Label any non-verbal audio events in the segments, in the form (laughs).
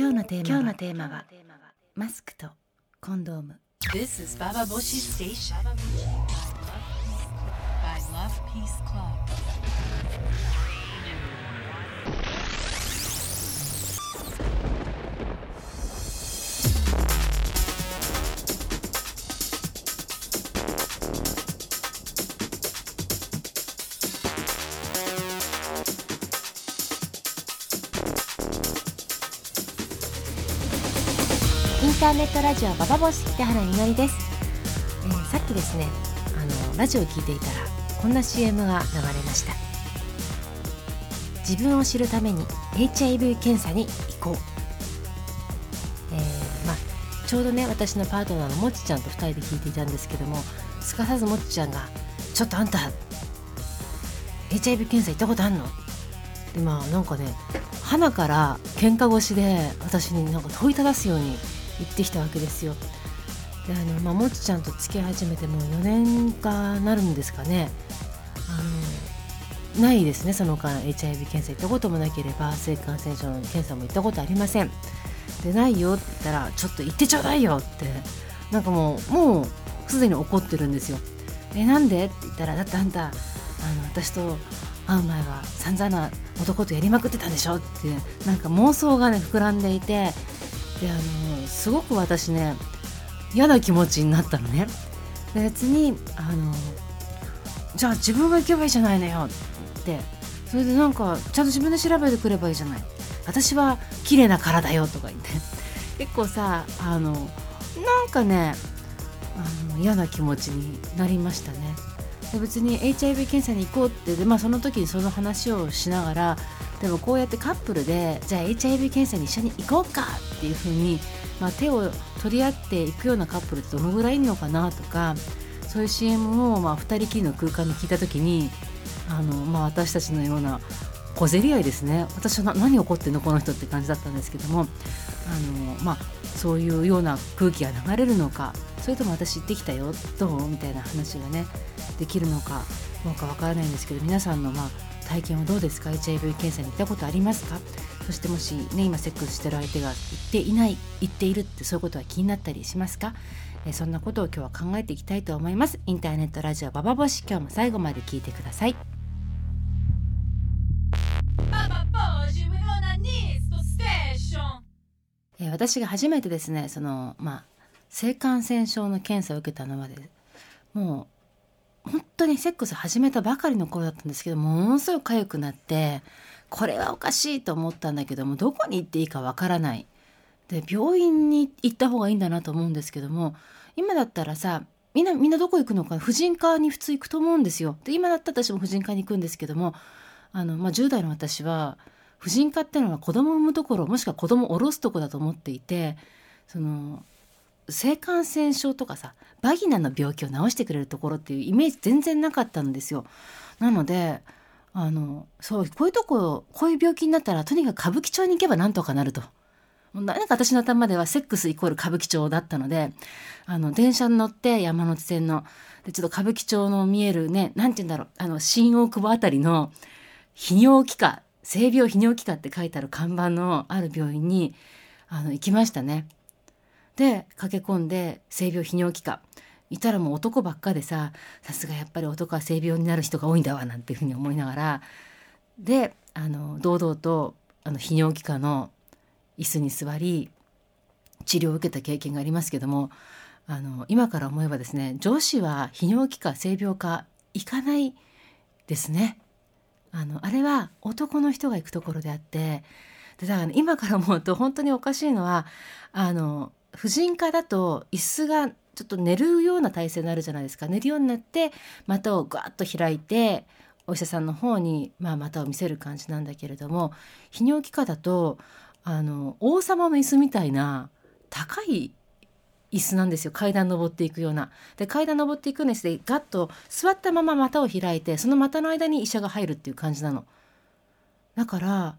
今日のテーマ今日のテーマはマスクとコンドーム This is Baba Boshi Station by Love Peace Club. ターネットラジオババボシ北原みのりです、えーさっきですねあのラジオを聞いていたらこんな CM が流れました。自分を知るために HIV 検査に行こう、えーまあ、ちょうどね私のパートナーのもちちゃんと2人で聞いていたんですけどもすかさずもちちゃんが「ちょっとあんた HIV 検査行ったことあんの?」でまあなんかね鼻から喧嘩越しで私になんか問いただすように言ってきたわけですよ。であの、まあ、もちちゃんと付き始めてもう4年かなるんですかね。あのないですねその間 HIV 検査行ったこともなければ性感染症の検査も行ったことありません。でないよって言ったらちょっと行ってちょうだいよってなんかもうもうすでに怒ってるんですよ。えなんでって言ったらだってあんたあの私と会う前は散々な男とやりまくってたでしょってなんか妄想がね膨らんでいてであのすごく私ね嫌な気持ちになったのね。別にあのじゃあ自分が行けばいいじゃないのよ。って。それでなんかちゃんと自分で調べてくればいいじゃない。私は綺麗な体よとか言って。(laughs) 結構さあのなんかねあの嫌な気持ちになりましたね。で別に HIV 検査に行こうって。で、まあ、その時にその話をしながらでもこうやってカップルでじゃあ HIV 検査に一緒に行こうかっていう風にまあ、手を取り合っていくようなカップルってどのぐらいいるのかなとかそういう CM をまあ2人きりの空間で聞いた時にあの、まあ、私たちのような小競り合いですね。私は何起こってんの？この人って感じだったんですけどもあの、まあ、そういうような空気が流れるのかそれとも私行ってきたよどう？みたいな話がねできるのかどうかわからないんですけど皆さんのまあ体験はどうですか？HIV 検査に行ったことありますか？そしてもしね今セックスしてる相手が行っていない行っているってそういうことは気になったりしますか？えそんなことを今日は考えていきたいと思います。インターネットラジオババボシ今日も最後まで聞いてくださいえ私が初めてですねそのまあ性感染症の検査を受けたのはでもう本当にセックス始めたばかりの頃だったんですけどものすごく痒くなってこれはおかしいと思ったんだけどもどこに行っていいかわからない。で病院に行った方がいいんだなと思うんですけども今だったらさみんなみんなどこ行くのか婦人科に普通行くと思うんですよ。で今だったら私も婦人科に行くんですけどもあの、まあ、10代の私は婦人科っていうのは子供を産むところもしくは子供を下ろすとこだと思っていてその性感染症とかさバギナの病気を治してくれるところっていうイメージ全然なかったんですよ。なのであのそうこういうとここういう病気になったらとにかく歌舞伎町に行けばなんとかなると。もうなんか私の頭ではセックスイコール歌舞伎町だったのであの電車に乗って山手線のでちょっと歌舞伎町の見えるねなんて言うんだろうあの新大久保あたりの泌尿器科性病泌尿器科って書いてある看板のある病院にあの行きましたね。で駆け込んで性病泌尿器科いたらもう男ばっかでささすがやっぱり男は性病になる人が多いんだわなんていうふうに思いながらであの堂々とあの泌尿器科の椅子に座り治療を受けた経験がありますけどもあの今から思えばですね女子は泌尿器科性病科行かないですね。あのあれは男の人が行くところであってでだから、ね、今から思うと本当におかしいのはあの婦人科だと椅子がちょっと寝るような体勢になるじゃないですか寝るようになって股をガーッと開いてお医者さんの方に、まあ、股を見せる感じなんだけれども泌尿器科だとあの王様の椅子みたいな高い椅子なんですよ階段登っていくような。で階段登っていくんですでガッと座ったまま股を開いてその股の間に医者が入るっていう感じなの。だから、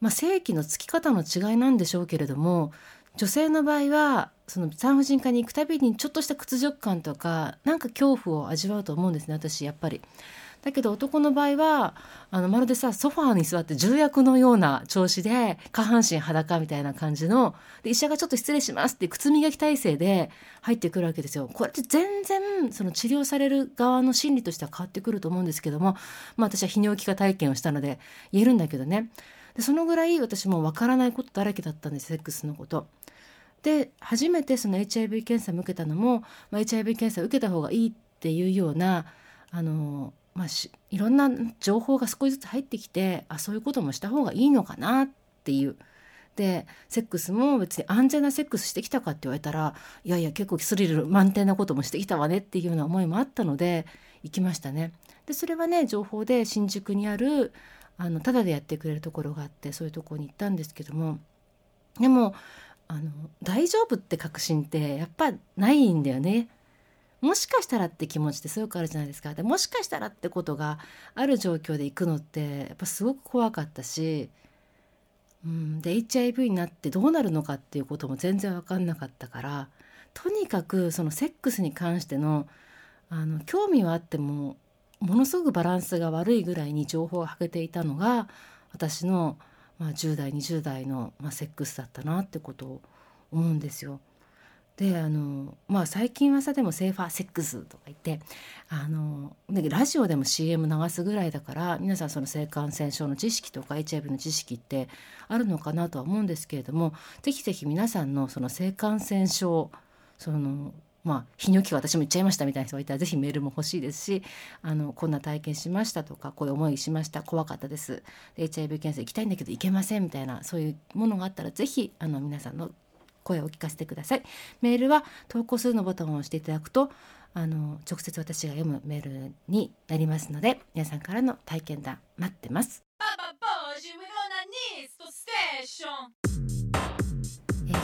まあ、正規のつき方の違いなんでしょうけれども女性の場合はその産婦人科に行くたびにちょっとした屈辱感とかなんか恐怖を味わうと思うんですね私やっぱり。だけど男の場合はあのまるでさソファーに座って重役のような調子で下半身裸みたいな感じので医者がちょっと失礼しますって靴磨き体制で入ってくるわけですよ。これって全然その治療される側の心理としては変わってくると思うんですけども、まあ、私は泌尿器科体験をしたので言えるんだけどねでそのぐらい私もわからないことだらけだったんですセックスのこと。で初めてその HIV 検査を受けたのも、まあ、HIV 検査を受けた方がいいっていうようなあの、まあ、いろんな情報が少しずつ入ってきてあそういうこともした方がいいのかなっていう。でセックスも別に安全なセックスしてきたかって言われたらいやいや結構スリル満点なこともしてきたわねっていうような思いもあったので行きましたね。でそれはね情報で新宿にあるあのタダでやってくれるところがあってそういうところに行ったんですけどもでもあの大丈夫って確信ってやっぱないんだよね。もしかしたらって気持ちってすごくあるじゃないですか。でもしかしたらってことがある状況で行くのってやっぱすごく怖かったし、うん、で HIV になってどうなるのかっていうことも全然分かんなかったからとにかくそのセックスに関してのあの興味はあってもものすごくバランスが悪いぐらいに情報が欠けていたのが私のまあ、10代20代の、まあ、セックスだったなってことを思うんですよ。であのまあ最近はさでもセーファーセックスとか言ってあのラジオでも CM 流すぐらいだから皆さんその性感染症の知識とか HIV の知識ってあるのかなとは思うんですけれどもぜひぜひ皆さんのその性感染症そのまあ、泌尿器私も言っちゃいましたみたいな人がいたらぜひメールも欲しいですしあのこんな体験しましたとかこういう思いしました怖かったです。HIV 検査行きたいんだけど行けませんみたいなそういうものがあったらぜひあの皆さんの声を聞かせてください。メールは投稿するのボタンを押していただくとあの直接私が読むメールになりますので皆さんからの体験談待ってます。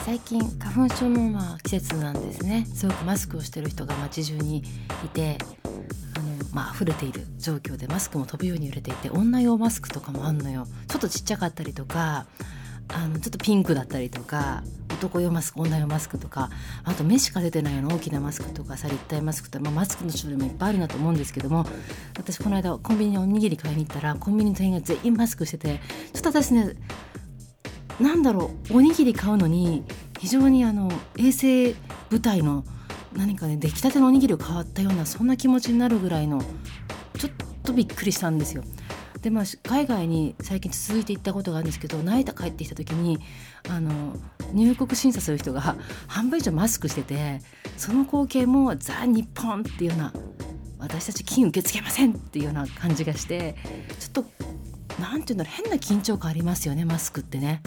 最近花粉症もまあ季節なんですね。すごくマスクをしてる人が街中にいてあのまあ溢れている状況でマスクも飛ぶように売れていて女用マスクとかもあんのよ。ちょっとちっちゃかったりとかあのちょっとピンクだったりとか男用マスク女用マスクとかあと目しか出てないような大きなマスクとかさ立体マスクとか、まあ、マスクの種類もいっぱいあるなと思うんですけども私この間コンビニにおにぎり買いに行ったらコンビニの店員が全員マスクしててちょっと私ねなんだろうおにぎり買うのに非常にあの衛生部隊の何かね出来たてのおにぎりを買ったようなそんな気持ちになるぐらいのちょっとびっくりしたんですよ。でまあ海外に最近続いて行ったことがあるんですけど成田帰ってきた時にあの入国審査する人が半分以上マスクしててその光景もザ・日本っていうような私たち金受け付けませんっていうような感じがしてちょっと何て言うんだろう変な緊張感ありますよねマスクってね。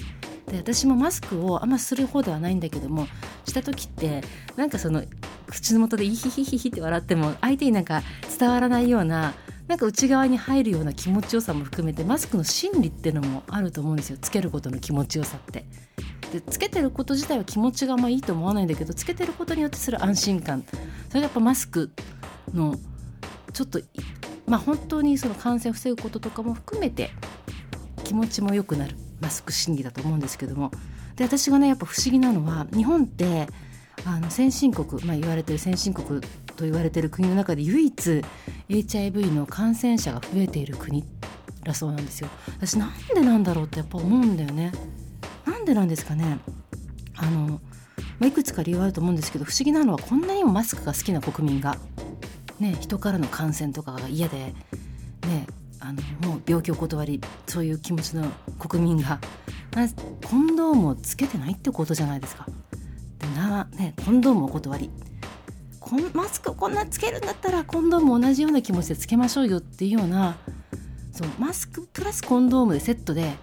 で私もマスクをあんまする方ではないんだけどもした時ってなんかその口の元でイヒヒヒヒって笑っても相手になんか伝わらないようななんか内側に入るような気持ちよさも含めてマスクの心理っていうのもあると思うんですよ。つけることの気持ちよさって。でつけてること自体は気持ちがまあいいと思わないんだけどつけてることによってする安心感。それがやっぱマスクのちょっとまあ本当にその感染を防ぐこととかも含めて気持ちも良くなる。マスク審議だと思うんですけども。で私がねやっぱ不思議なのは日本ってあの先進国、まあ、言われてる先進国と言われてる国の中で唯一 HIV の感染者が増えている国だそうなんですよ。私なんでなんだろうってやっぱ思うんだよね。なんでなんですかね。あの、まあ、いくつか理由あると思うんですけど不思議なのはこんなにもマスクが好きな国民がね人からの感染とかが嫌であのもう病気を断りそういう気持ちの国民がコンドームをつけてないってことじゃないですか。でなね、コンドームお断りこんマスクこんなつけるんだったらコンドーム同じような気持ちでつけましょうよっていうようなそうマスクプラスコンドームでセットで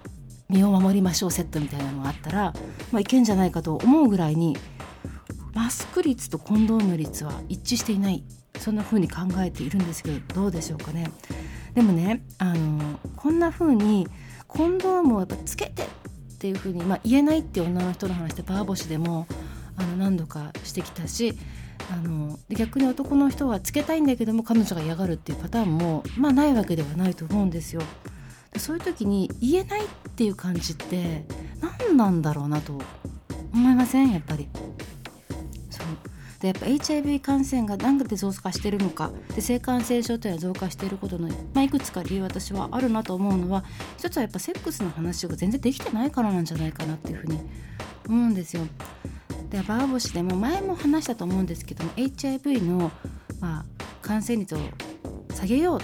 身を守りましょうセットみたいなのがあったら、まあ、いけんじゃないかと思うぐらいにマスク率とコンドーム率は一致していないそんな風に考えているんですけどどうでしょうかね。でもねあのこんな風にコンドームをやっぱつけてっていう風に、まあ、言えないってい女の人の話でパーボシでもあの何度かしてきたしあの逆に男の人はつけたいんだけども彼女が嫌がるっていうパターンもまあないわけではないと思うんですよ。そういう時に言えないっていう感じって何なんだろうなと思いません？やっぱり。でやっぱ HIV 感染が何で増加してるのかで性感染症というのは増加していることの、まあ、いくつか理由私はあるなと思うのは一つはやっぱセックスの話が全然できてないからなんじゃないかなっていうふうに思うんですよ。でバーボシでも前も話したと思うんですけども HIV の、まあ、感染率を下げようっ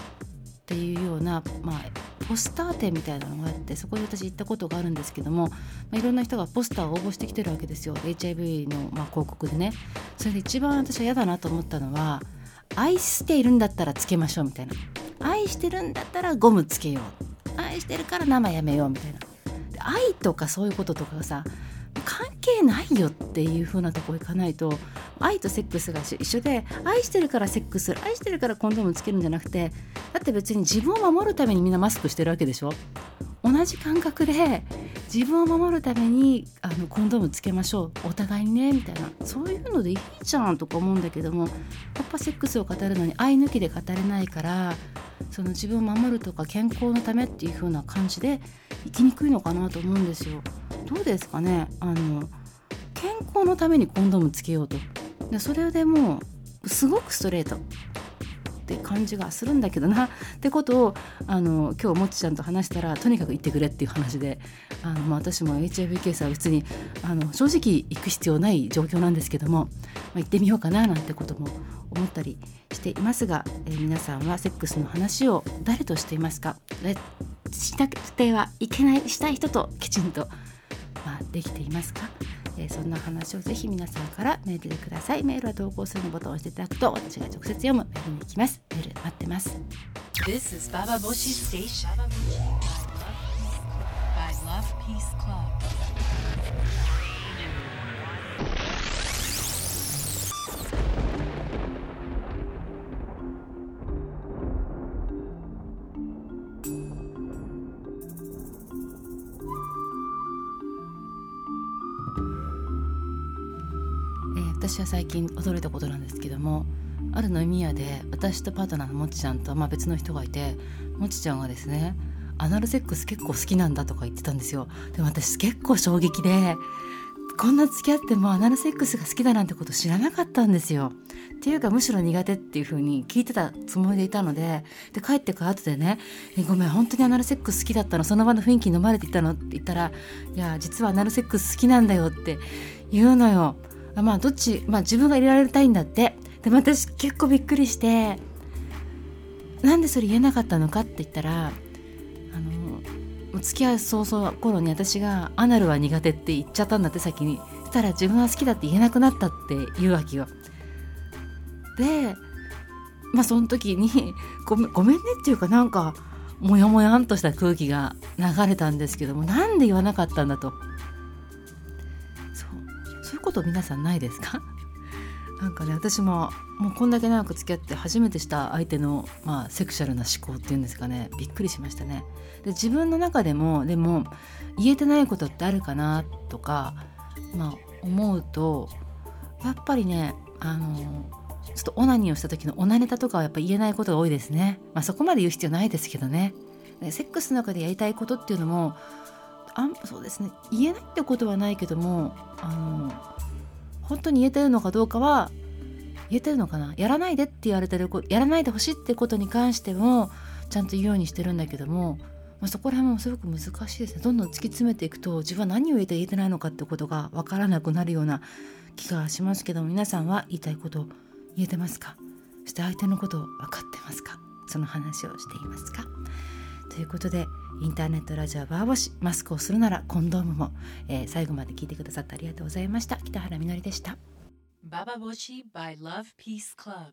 ていうような、まあ、ポスター展みたいなのがあってそこに私行ったことがあるんですけども、まあ、いろんな人がポスターを応募してきてるわけですよ。HIV の、まあ、広告でね。それで一番私は嫌だなと思ったのは愛しているんだったらつけましょうみたいな。愛してるんだったらゴムつけよう。愛してるから生やめようみたいな。愛とかそういうこととかがさ関係ないよっていう風なとこ行かないと愛とセックスが一緒で愛してるからセックス愛してるからコンドームつけるんじゃなくてだって別に自分を守るためにみんなマスクしてるわけでしょ？同じ感覚で自分を守るためにあのコンドームつけましょう。お互いにねみたいな。そういうのでいいじゃんとか思うんだけどもやっぱセックスを語るのに愛抜きで語れないからその自分を守るとか健康のためっていう風な感じで生きにくいのかなと思うんですよ。どうですかね？あの健康のためにコンドームつけようと。でそれでもうすごくストレートって感じがするんだけどな (laughs) ってことをあの今日もっちちゃんと話したらとにかく言ってくれっていう話であの、まあ、私も HIV 検査は別にあの正直行く必要ない状況なんですけども、まあ、行ってみようかななんてことも思ったりしていますが、えー、皆さんはセックスの話を誰としていますか？しなくてはいけないしたい人ときちんと、まあ、できていますか？えー、そんな話をぜひ皆さんからメールでください。メールは投稿するのボタンを押していただくと私が直接読むメールに行きます。メール待ってます。This is Baba Boshi Station. By Love Peace Club. 私は最近驚いたことなんですけどもある飲み屋で私とパートナーのもちちゃんと、まあ、別の人がいてもちちゃんがですねアナルセックス結構好きなんだとか言ってたんですよでも私結構衝撃でこんな付き合ってもアナルセックスが好きだなんてこと知らなかったんですよっていうかむしろ苦手っていう風に聞いてたつもりでいたのでで帰ってから後でね「ごめん本当にアナルセックス好きだったの？その場の雰囲気に飲まれていたの?」って言ったら「いや実はアナルセックス好きなんだよ」って言うのよ。まあどっち、まあ、自分が入れられたいんだって。でも私結構びっくりしてなんでそれ言えなかったのかって言ったらあの付き合う早々頃に私がアナルは苦手って言っちゃったんだって先に。したら自分は好きだって言えなくなったって言うわけよ。でまあその時に (laughs) ごめんごめんねっていうかなんかモヤモヤんとした空気が流れたんですけどもなんで言わなかったんだと。こと皆さんないですか？(laughs) なんかね私ももうこんだけ長く付き合って初めてした相手の、まあ、セクシャルな思考っていうんですかねびっくりしましたね。で自分の中でもでも言えてないことってあるかなとか、まあ、思うとやっぱりねあのちょっとオナニーをした時のオナネタとかはやっぱ言えないことが多いですね。まあ、そこまで言う必要ないですけどね。セックスの中でやりたいことっていうのもあそうですね言えないってことはないけどもあの本当に言えてるのかどうかは言えてるのかな？やらないでって言われてるやらないでほしいってことに関してもちゃんと言うようにしてるんだけども、まあ、そこら辺もすごく難しいですね。どんどん突き詰めていくと自分は何を言えて言えてないのかってことが分からなくなるような気がしますけども皆さんは言いたいこと言えてますか？そして相手のことを分かってますか？その話をしていますか？ということでインターネットラジオバーボシマスクをするならコンドームも、えー最後まで聞いてくださってありがとうございました北原みのりでしたババボシ by Love Peace Club.